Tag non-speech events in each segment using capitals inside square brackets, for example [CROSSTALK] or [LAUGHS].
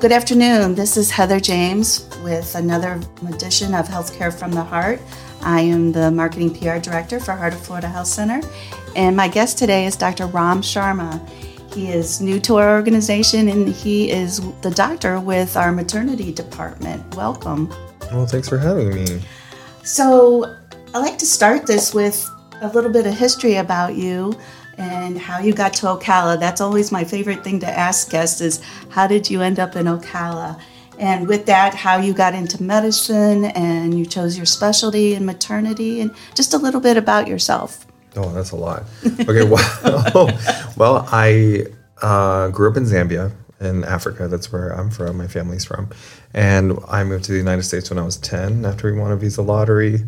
Good afternoon. This is Heather James with another edition of Healthcare from the Heart. I am the Marketing PR Director for Heart of Florida Health Center, and my guest today is Dr. Ram Sharma. He is new to our organization and he is the doctor with our maternity department. Welcome. Well, thanks for having me. So, I like to start this with a little bit of history about you and how you got to Ocala. That's always my favorite thing to ask guests is how did you end up in Ocala? And with that, how you got into medicine and you chose your specialty in maternity and just a little bit about yourself. Oh, that's a lot. Okay, [LAUGHS] well, [LAUGHS] well I uh, grew up in Zambia in Africa. That's where I'm from. My family's from. And I moved to the United States when I was 10 after we won a visa lottery.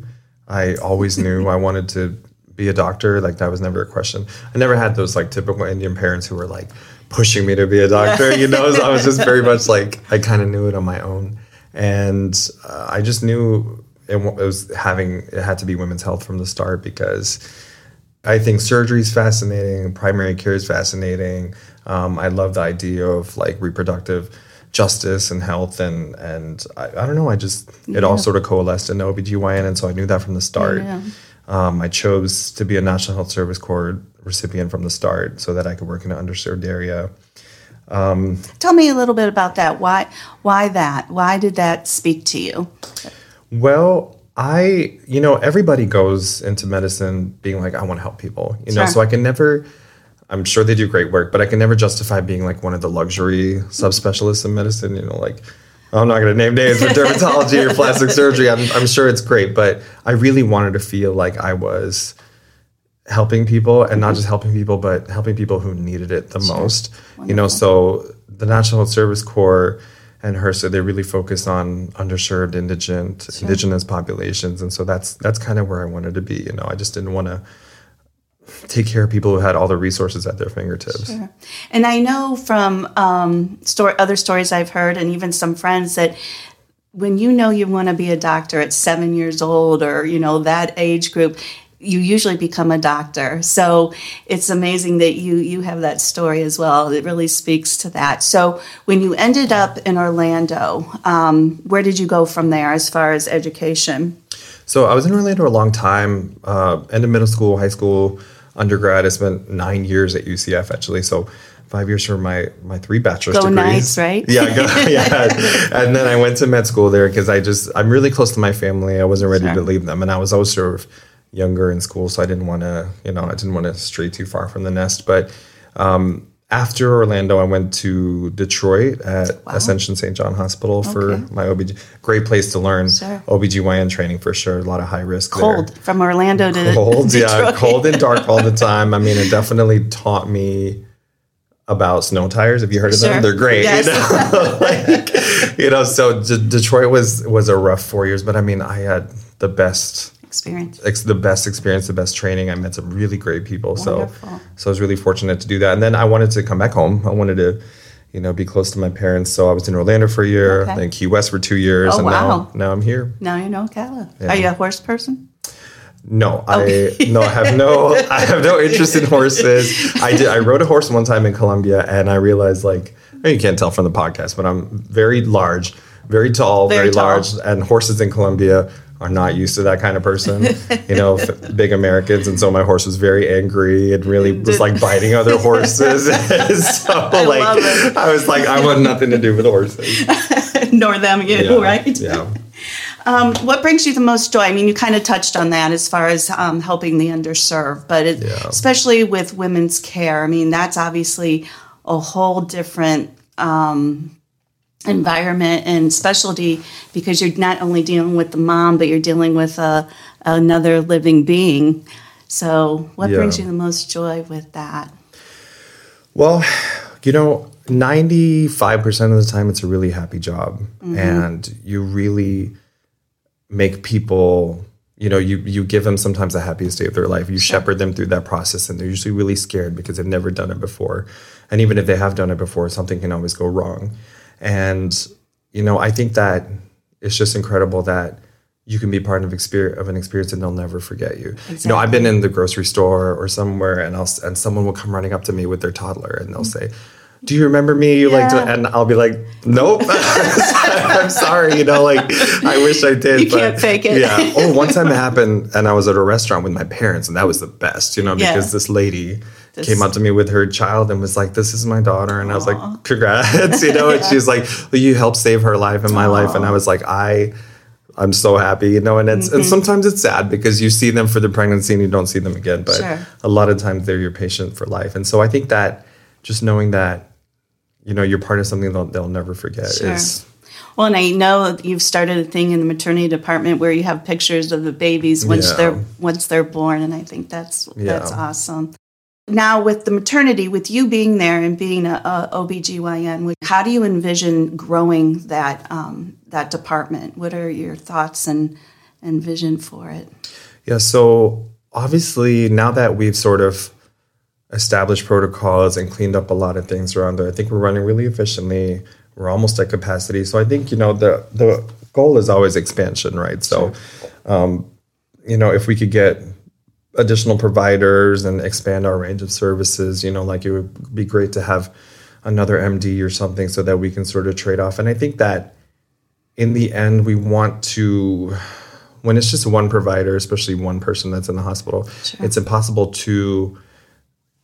I always knew I wanted to be a doctor. Like that was never a question. I never had those like typical Indian parents who were like pushing me to be a doctor. You know, so I was just very much like I kind of knew it on my own, and uh, I just knew it, it was having it had to be women's health from the start because. I think surgery is fascinating. Primary care is fascinating. Um, I love the idea of like reproductive justice and health and and I, I don't know. I just it yeah. all sort of coalesced in OBGYN, and so I knew that from the start. Yeah. Um, I chose to be a National Health Service Corps recipient from the start so that I could work in an underserved area. Um, Tell me a little bit about that. Why? Why that? Why did that speak to you? Well, I, you know, everybody goes into medicine being like, I want to help people, you know, so I can never. I'm sure they do great work, but I can never justify being like one of the luxury subspecialists in medicine. You know, like I'm not going to name names but [LAUGHS] dermatology or plastic surgery. I'm, I'm sure it's great, but I really wanted to feel like I was helping people and not mm-hmm. just helping people, but helping people who needed it the sure. most. Wonderful. You know, so the National Health Service Corps and HRSA, they really focus on underserved, indigent, sure. indigenous populations, and so that's that's kind of where I wanted to be. You know, I just didn't want to take care of people who had all the resources at their fingertips. Sure. And I know from um, story, other stories I've heard, and even some friends that when you know you want to be a doctor at seven years old or you know that age group you usually become a doctor so it's amazing that you you have that story as well it really speaks to that so when you ended up in orlando um, where did you go from there as far as education so i was in orlando a long time uh, end of middle school high school undergrad. I spent nine years at UCF actually. So five years for my my three bachelor's go degrees. Nice, right? Yeah, go, [LAUGHS] yeah. and then I went to med school there because I just I'm really close to my family. I wasn't ready sure. to leave them, and I was always sort of younger in school, so I didn't want to you know I didn't want to stray too far from the nest. But um, after Orlando, I went to Detroit at wow. Ascension St. John Hospital okay. for my OB. Great place to learn sure. OBGYN training for sure. A lot of high risk. Cold there. from Orlando to cold, [LAUGHS] Detroit. yeah, cold and dark all the [LAUGHS] time. I mean, it definitely taught me about snow tires. Have you heard of sure. them? They're great. Yes. You know, [LAUGHS] like, you know. So D- Detroit was was a rough four years, but I mean, I had the best experience. It's the best experience, the best training. I met some really great people. Wonderful. So, so I was really fortunate to do that. And then I wanted to come back home. I wanted to, you know, be close to my parents. So I was in Orlando for a year, okay. then Key West for two years, oh, and wow. now now I'm here. Now you know Ocala. Yeah. Are you a horse person? No, I [LAUGHS] no, I have no, I have no interest in horses. I did. I rode a horse one time in Colombia, and I realized like oh, you can't tell from the podcast, but I'm very large, very tall, very, very tall. large, and horses in Colombia are not used to that kind of person, you know, [LAUGHS] big Americans. And so my horse was very angry and really was like biting other [LAUGHS] horses. [LAUGHS] so I like I was like, I want nothing to do with horses. Nor them you, yeah, right? Yeah. Um, what brings you the most joy? I mean, you kind of touched on that as far as um, helping the underserved, but it, yeah. especially with women's care. I mean, that's obviously a whole different um, environment and specialty because you're not only dealing with the mom, but you're dealing with a, uh, another living being. So, what yeah. brings you the most joy with that? Well, you know, 95% of the time, it's a really happy job. Mm-hmm. And you really make people you know you you give them sometimes the happiest day of their life you shepherd them through that process and they're usually really scared because they've never done it before and even if they have done it before something can always go wrong and you know, I think that it's just incredible that you can be part of experience of an experience and they'll never forget you. Exactly. You know, I've been in the grocery store or somewhere and I'll and someone will come running up to me with their toddler and they'll mm-hmm. say, do you remember me? You like and I'll be like, nope. [LAUGHS] I'm sorry. You know, like I wish I did. You can't fake it. Yeah. [LAUGHS] Oh, one time it happened, and I was at a restaurant with my parents, and that was the best. You know, Yeah. because this lady This- came up to me with her child and was like, "This is my daughter," and I was like, "Congrats!" You know, and [LAUGHS] she's like, well, "You helped save her life and my life," and I was like, "I." I'm so happy, you know, and it's Mm-hmm. and sometimes it's sad because you see them for the pregnancy and you don't see them again. But Sure. a lot of times they're your patient for life, and so I think that just knowing that, you know, you're part of something they'll, they'll never forget Sure. is Well, and I know you've started a thing in the maternity department where you have pictures of the babies once Yeah. they're once they're born, and I think that's that's Yeah. awesome. Now, with the maternity, with you being there and being a, a OBGYN, how do you envision growing that um, that department? What are your thoughts and and vision for it? Yeah, so obviously now that we've sort of established protocols and cleaned up a lot of things around there, I think we're running really efficiently. We're almost at capacity. So I think, you know, the the goal is always expansion, right? So um, you know, if we could get additional providers and expand our range of services, you know, like it would be great to have another MD or something so that we can sort of trade off. And I think that in the end, we want to, when it's just one provider, especially one person that's in the hospital, it's impossible to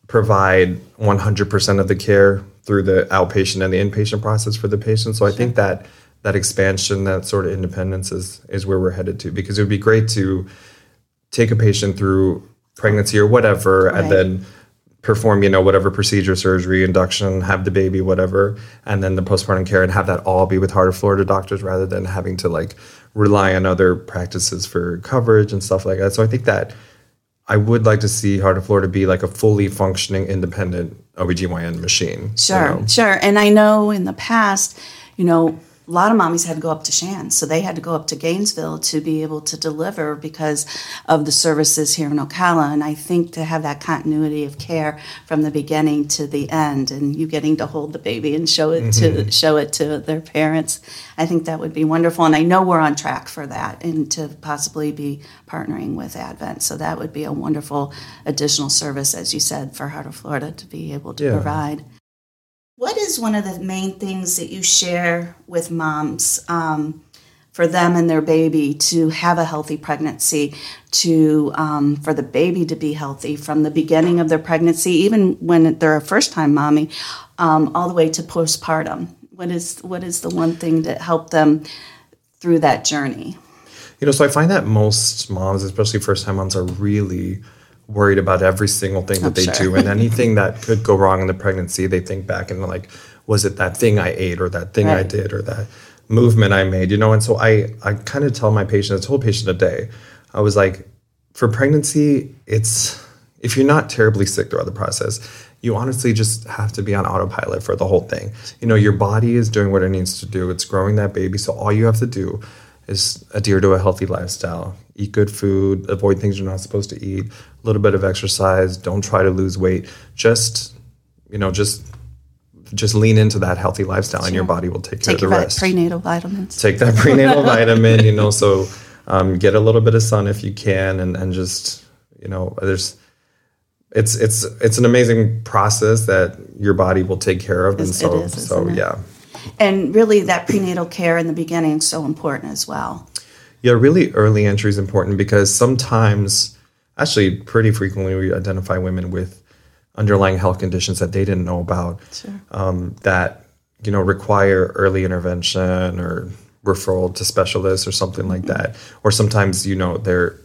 provide 100% of the care through the outpatient and the inpatient process for the patient. So I think that that expansion, that sort of independence is is where we're headed to because it would be great to take a patient through pregnancy or whatever and then perform, you know, whatever procedure, surgery, induction, have the baby, whatever, and then the postpartum care and have that all be with Heart of Florida doctors rather than having to like rely on other practices for coverage and stuff like that. So I think that I would like to see Heart of Florida be like a fully functioning independent OBGYN machine. you Sure, know? sure. And I know in the past, you know, a lot of mommies had to go up to Shands, so they had to go up to Gainesville to be able to deliver because of the services here in Ocala. And I think to have that continuity of care from the beginning to the end, and you getting to hold the baby and show it to mm-hmm. show it to their parents, I think that would be wonderful. And I know we're on track for that, and to possibly be partnering with Advent. So that would be a wonderful additional service, as you said, for Heart of Florida to be able to Yeah. provide. What is one of the main things that you share with moms um, for them and their baby to have a healthy pregnancy, to um, for the baby to be healthy from the beginning of their pregnancy, even when they're a first-time mommy, um, all the way to postpartum? What is what is the one thing that helped them through that journey? You know, so I find that most moms, especially first time moms, are really worried about every single thing that oh, they sure. do and [LAUGHS] anything that could go wrong in the pregnancy. They think back and like, was it that thing I ate or that thing I did or that movement I made? You know, and so I I kind of tell my patient, I told patient a day, I was like, for pregnancy, it's if you're not terribly sick throughout the process, you honestly just have to be on autopilot for the whole thing. You know, your body is doing what it needs to do. It's growing that baby. So all you have to do is adhere to a healthy lifestyle. Eat good food, avoid things you're not supposed to eat, a little bit of exercise, don't try to lose weight. Just, you know, just just lean into that healthy lifestyle and your body will take care Take of your the rest prenatal vitamins. take that prenatal [LAUGHS] vitamin, you know, so um, get a little bit of sun if you can and, and just, you know, there's it's it's it's an amazing process that your body will take care of. And It's- it so is, so yeah. And really, that prenatal care in the beginning is so important as well. Yeah, really early entry is important because sometimes, actually, pretty frequently, we identify women with underlying health conditions that they didn't know about um, that you know require early intervention or referral to specialists or something like that. Or sometimes you know they're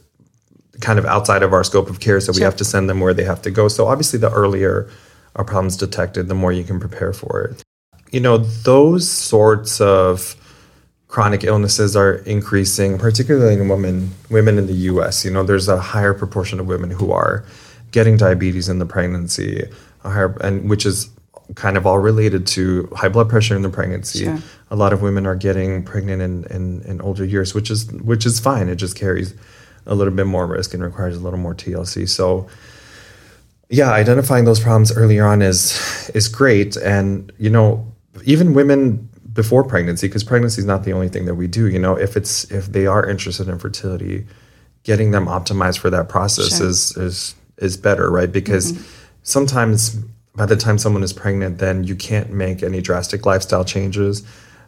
kind of outside of our scope of care, so we have to send them where they have to go. So obviously, the earlier our problems detected, the more you can prepare for it. You know, those sorts of chronic illnesses are increasing, particularly in women women in the U.S. You know, there's a higher proportion of women who are getting diabetes in the pregnancy, a higher, and which is kind of all related to high blood pressure in the pregnancy. Sure. A lot of women are getting pregnant in, in, in older years, which is which is fine. It just carries a little bit more risk and requires a little more TLC. So yeah, identifying those problems earlier on is is great. And you know, even women before pregnancy, because pregnancy is not the only thing that we do. You know, if it's if they are interested in fertility, getting them optimized for that process Sure. is is is better, right? Because mm-hmm. sometimes by the time someone is pregnant, then you can't make any drastic lifestyle changes,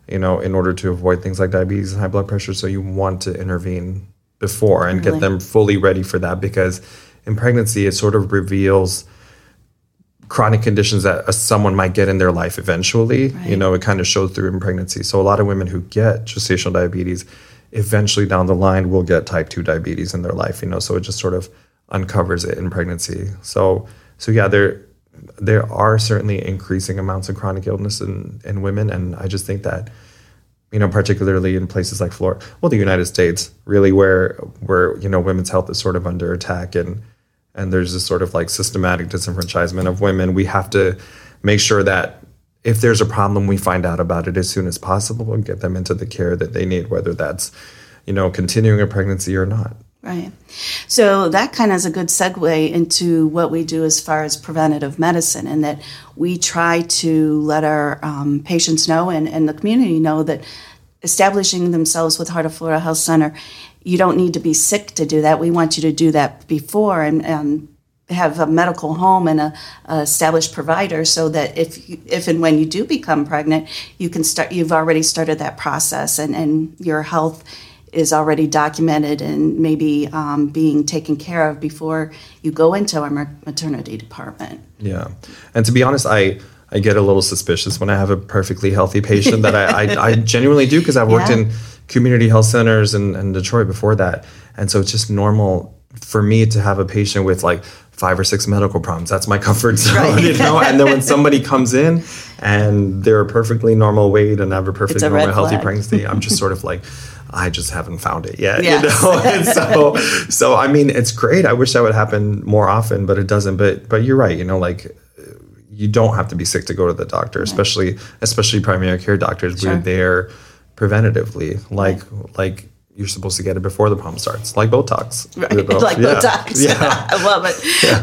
you know, in order to avoid things like diabetes and high blood pressure. So you want to intervene before and Really? get them fully ready for that because in pregnancy, it sort of reveals chronic conditions that uh, someone might get in their life eventually. You know, it kind of shows through in pregnancy. So a lot of women who get gestational diabetes eventually down the line will get type 2 diabetes in their life, you know, so it just sort of uncovers it in pregnancy. So so yeah, there there are certainly increasing amounts of chronic illness in, in women and I just think that you know, particularly in places like Florida, well, the United States, really, where where you know women's health is sort of under attack, and and there's this sort of like systematic disenfranchisement of women. We have to make sure that if there's a problem, we find out about it as soon as possible and get them into the care that they need, whether that's you know continuing a pregnancy or not. Right. So that kind of is a good segue into what we do as far as preventative medicine, and that we try to let our um, patients know and, and the community know that establishing themselves with Heart of Florida Health Center, you don't need to be sick to do that. We want you to do that before and, and have a medical home and a, a established provider so that if you, if and when you do become pregnant, you can start. You've already started that process, and, and your health is already documented and maybe um, being taken care of before you go into our maternity department. Yeah, and to be honest, I I get a little suspicious when I have a perfectly healthy patient that I I, I genuinely do because I've worked Yeah. in community health centers in, in Detroit before that, and so it's just normal for me to have a patient with like five or six medical problems. That's my [LAUGHS] comfort zone, Right. you know. And then when [LAUGHS] somebody comes in and they're a perfectly normal weight and have a perfectly a normal healthy pregnancy, I'm just sort of [LAUGHS] like. I just haven't found it yet, Yes. you know. And so, so I mean, it's great. I wish that would happen more often, but it doesn't. But, but you're right. You know, like you don't have to be sick to go to the doctor, especially especially primary care doctors. Sure. We're there preventatively, like like you're supposed to get it before the problem starts, like Botox. Right, like Yeah. Botox. [LAUGHS] Yeah. I love it.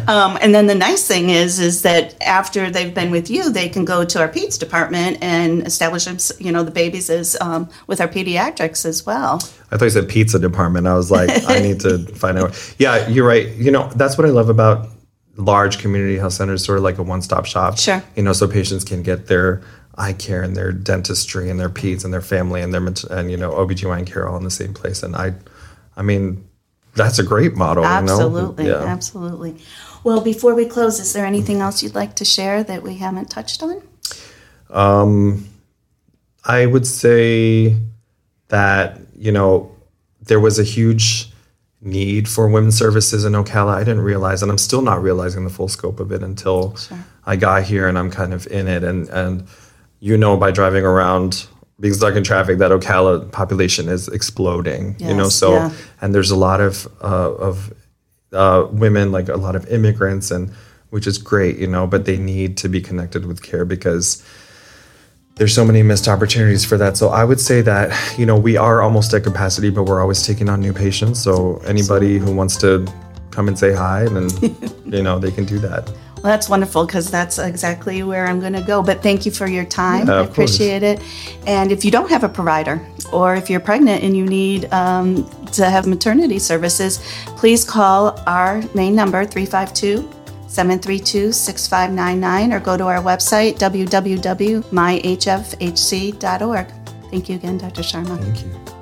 [LAUGHS] Um, and then the nice thing is, is that after they've been with you, they can go to our peds department and establish, them, you know, the babies as um, with our pediatrics as well. I thought you said pizza department. I was like, I need to [LAUGHS] find out. Yeah, you're right. You know, that's what I love about large community health centers, sort of like a one-stop shop. Sure. You know, so patients can get their eye care and their dentistry and their peds and their family and their and you know OBGYN care all in the same place. And I, I mean, that's a great model. Absolutely, You know? Yeah. absolutely. Well, before we close, is there anything else you'd like to share that we haven't touched on? Um, I would say that, you know, there was a huge need for women's services in Ocala. I didn't realize, and I'm still not realizing the full scope of it until I got here and I'm kind of in it. And, and you know, by driving around, being stuck in traffic, that Ocala population is exploding, you know, so, yeah. and there's a lot of, uh, of uh, women, like a lot of immigrants, and which is great, you know, but they need to be connected with care because there's so many missed opportunities for that. So I would say that, you know, we are almost at capacity, but we're always taking on new patients. So anybody who wants to come and say hi, then, [LAUGHS] you know, they can do that. Well, that's wonderful because that's exactly where I'm going to go. But thank you for your time. Yeah, I of course. appreciate it. And if you don't have a provider, or if you're pregnant and you need um, to have maternity services, please call our main number 352 732 6599 or go to our website www.myhfhc.org. Thank you again, Dr. Sharma. Thank you.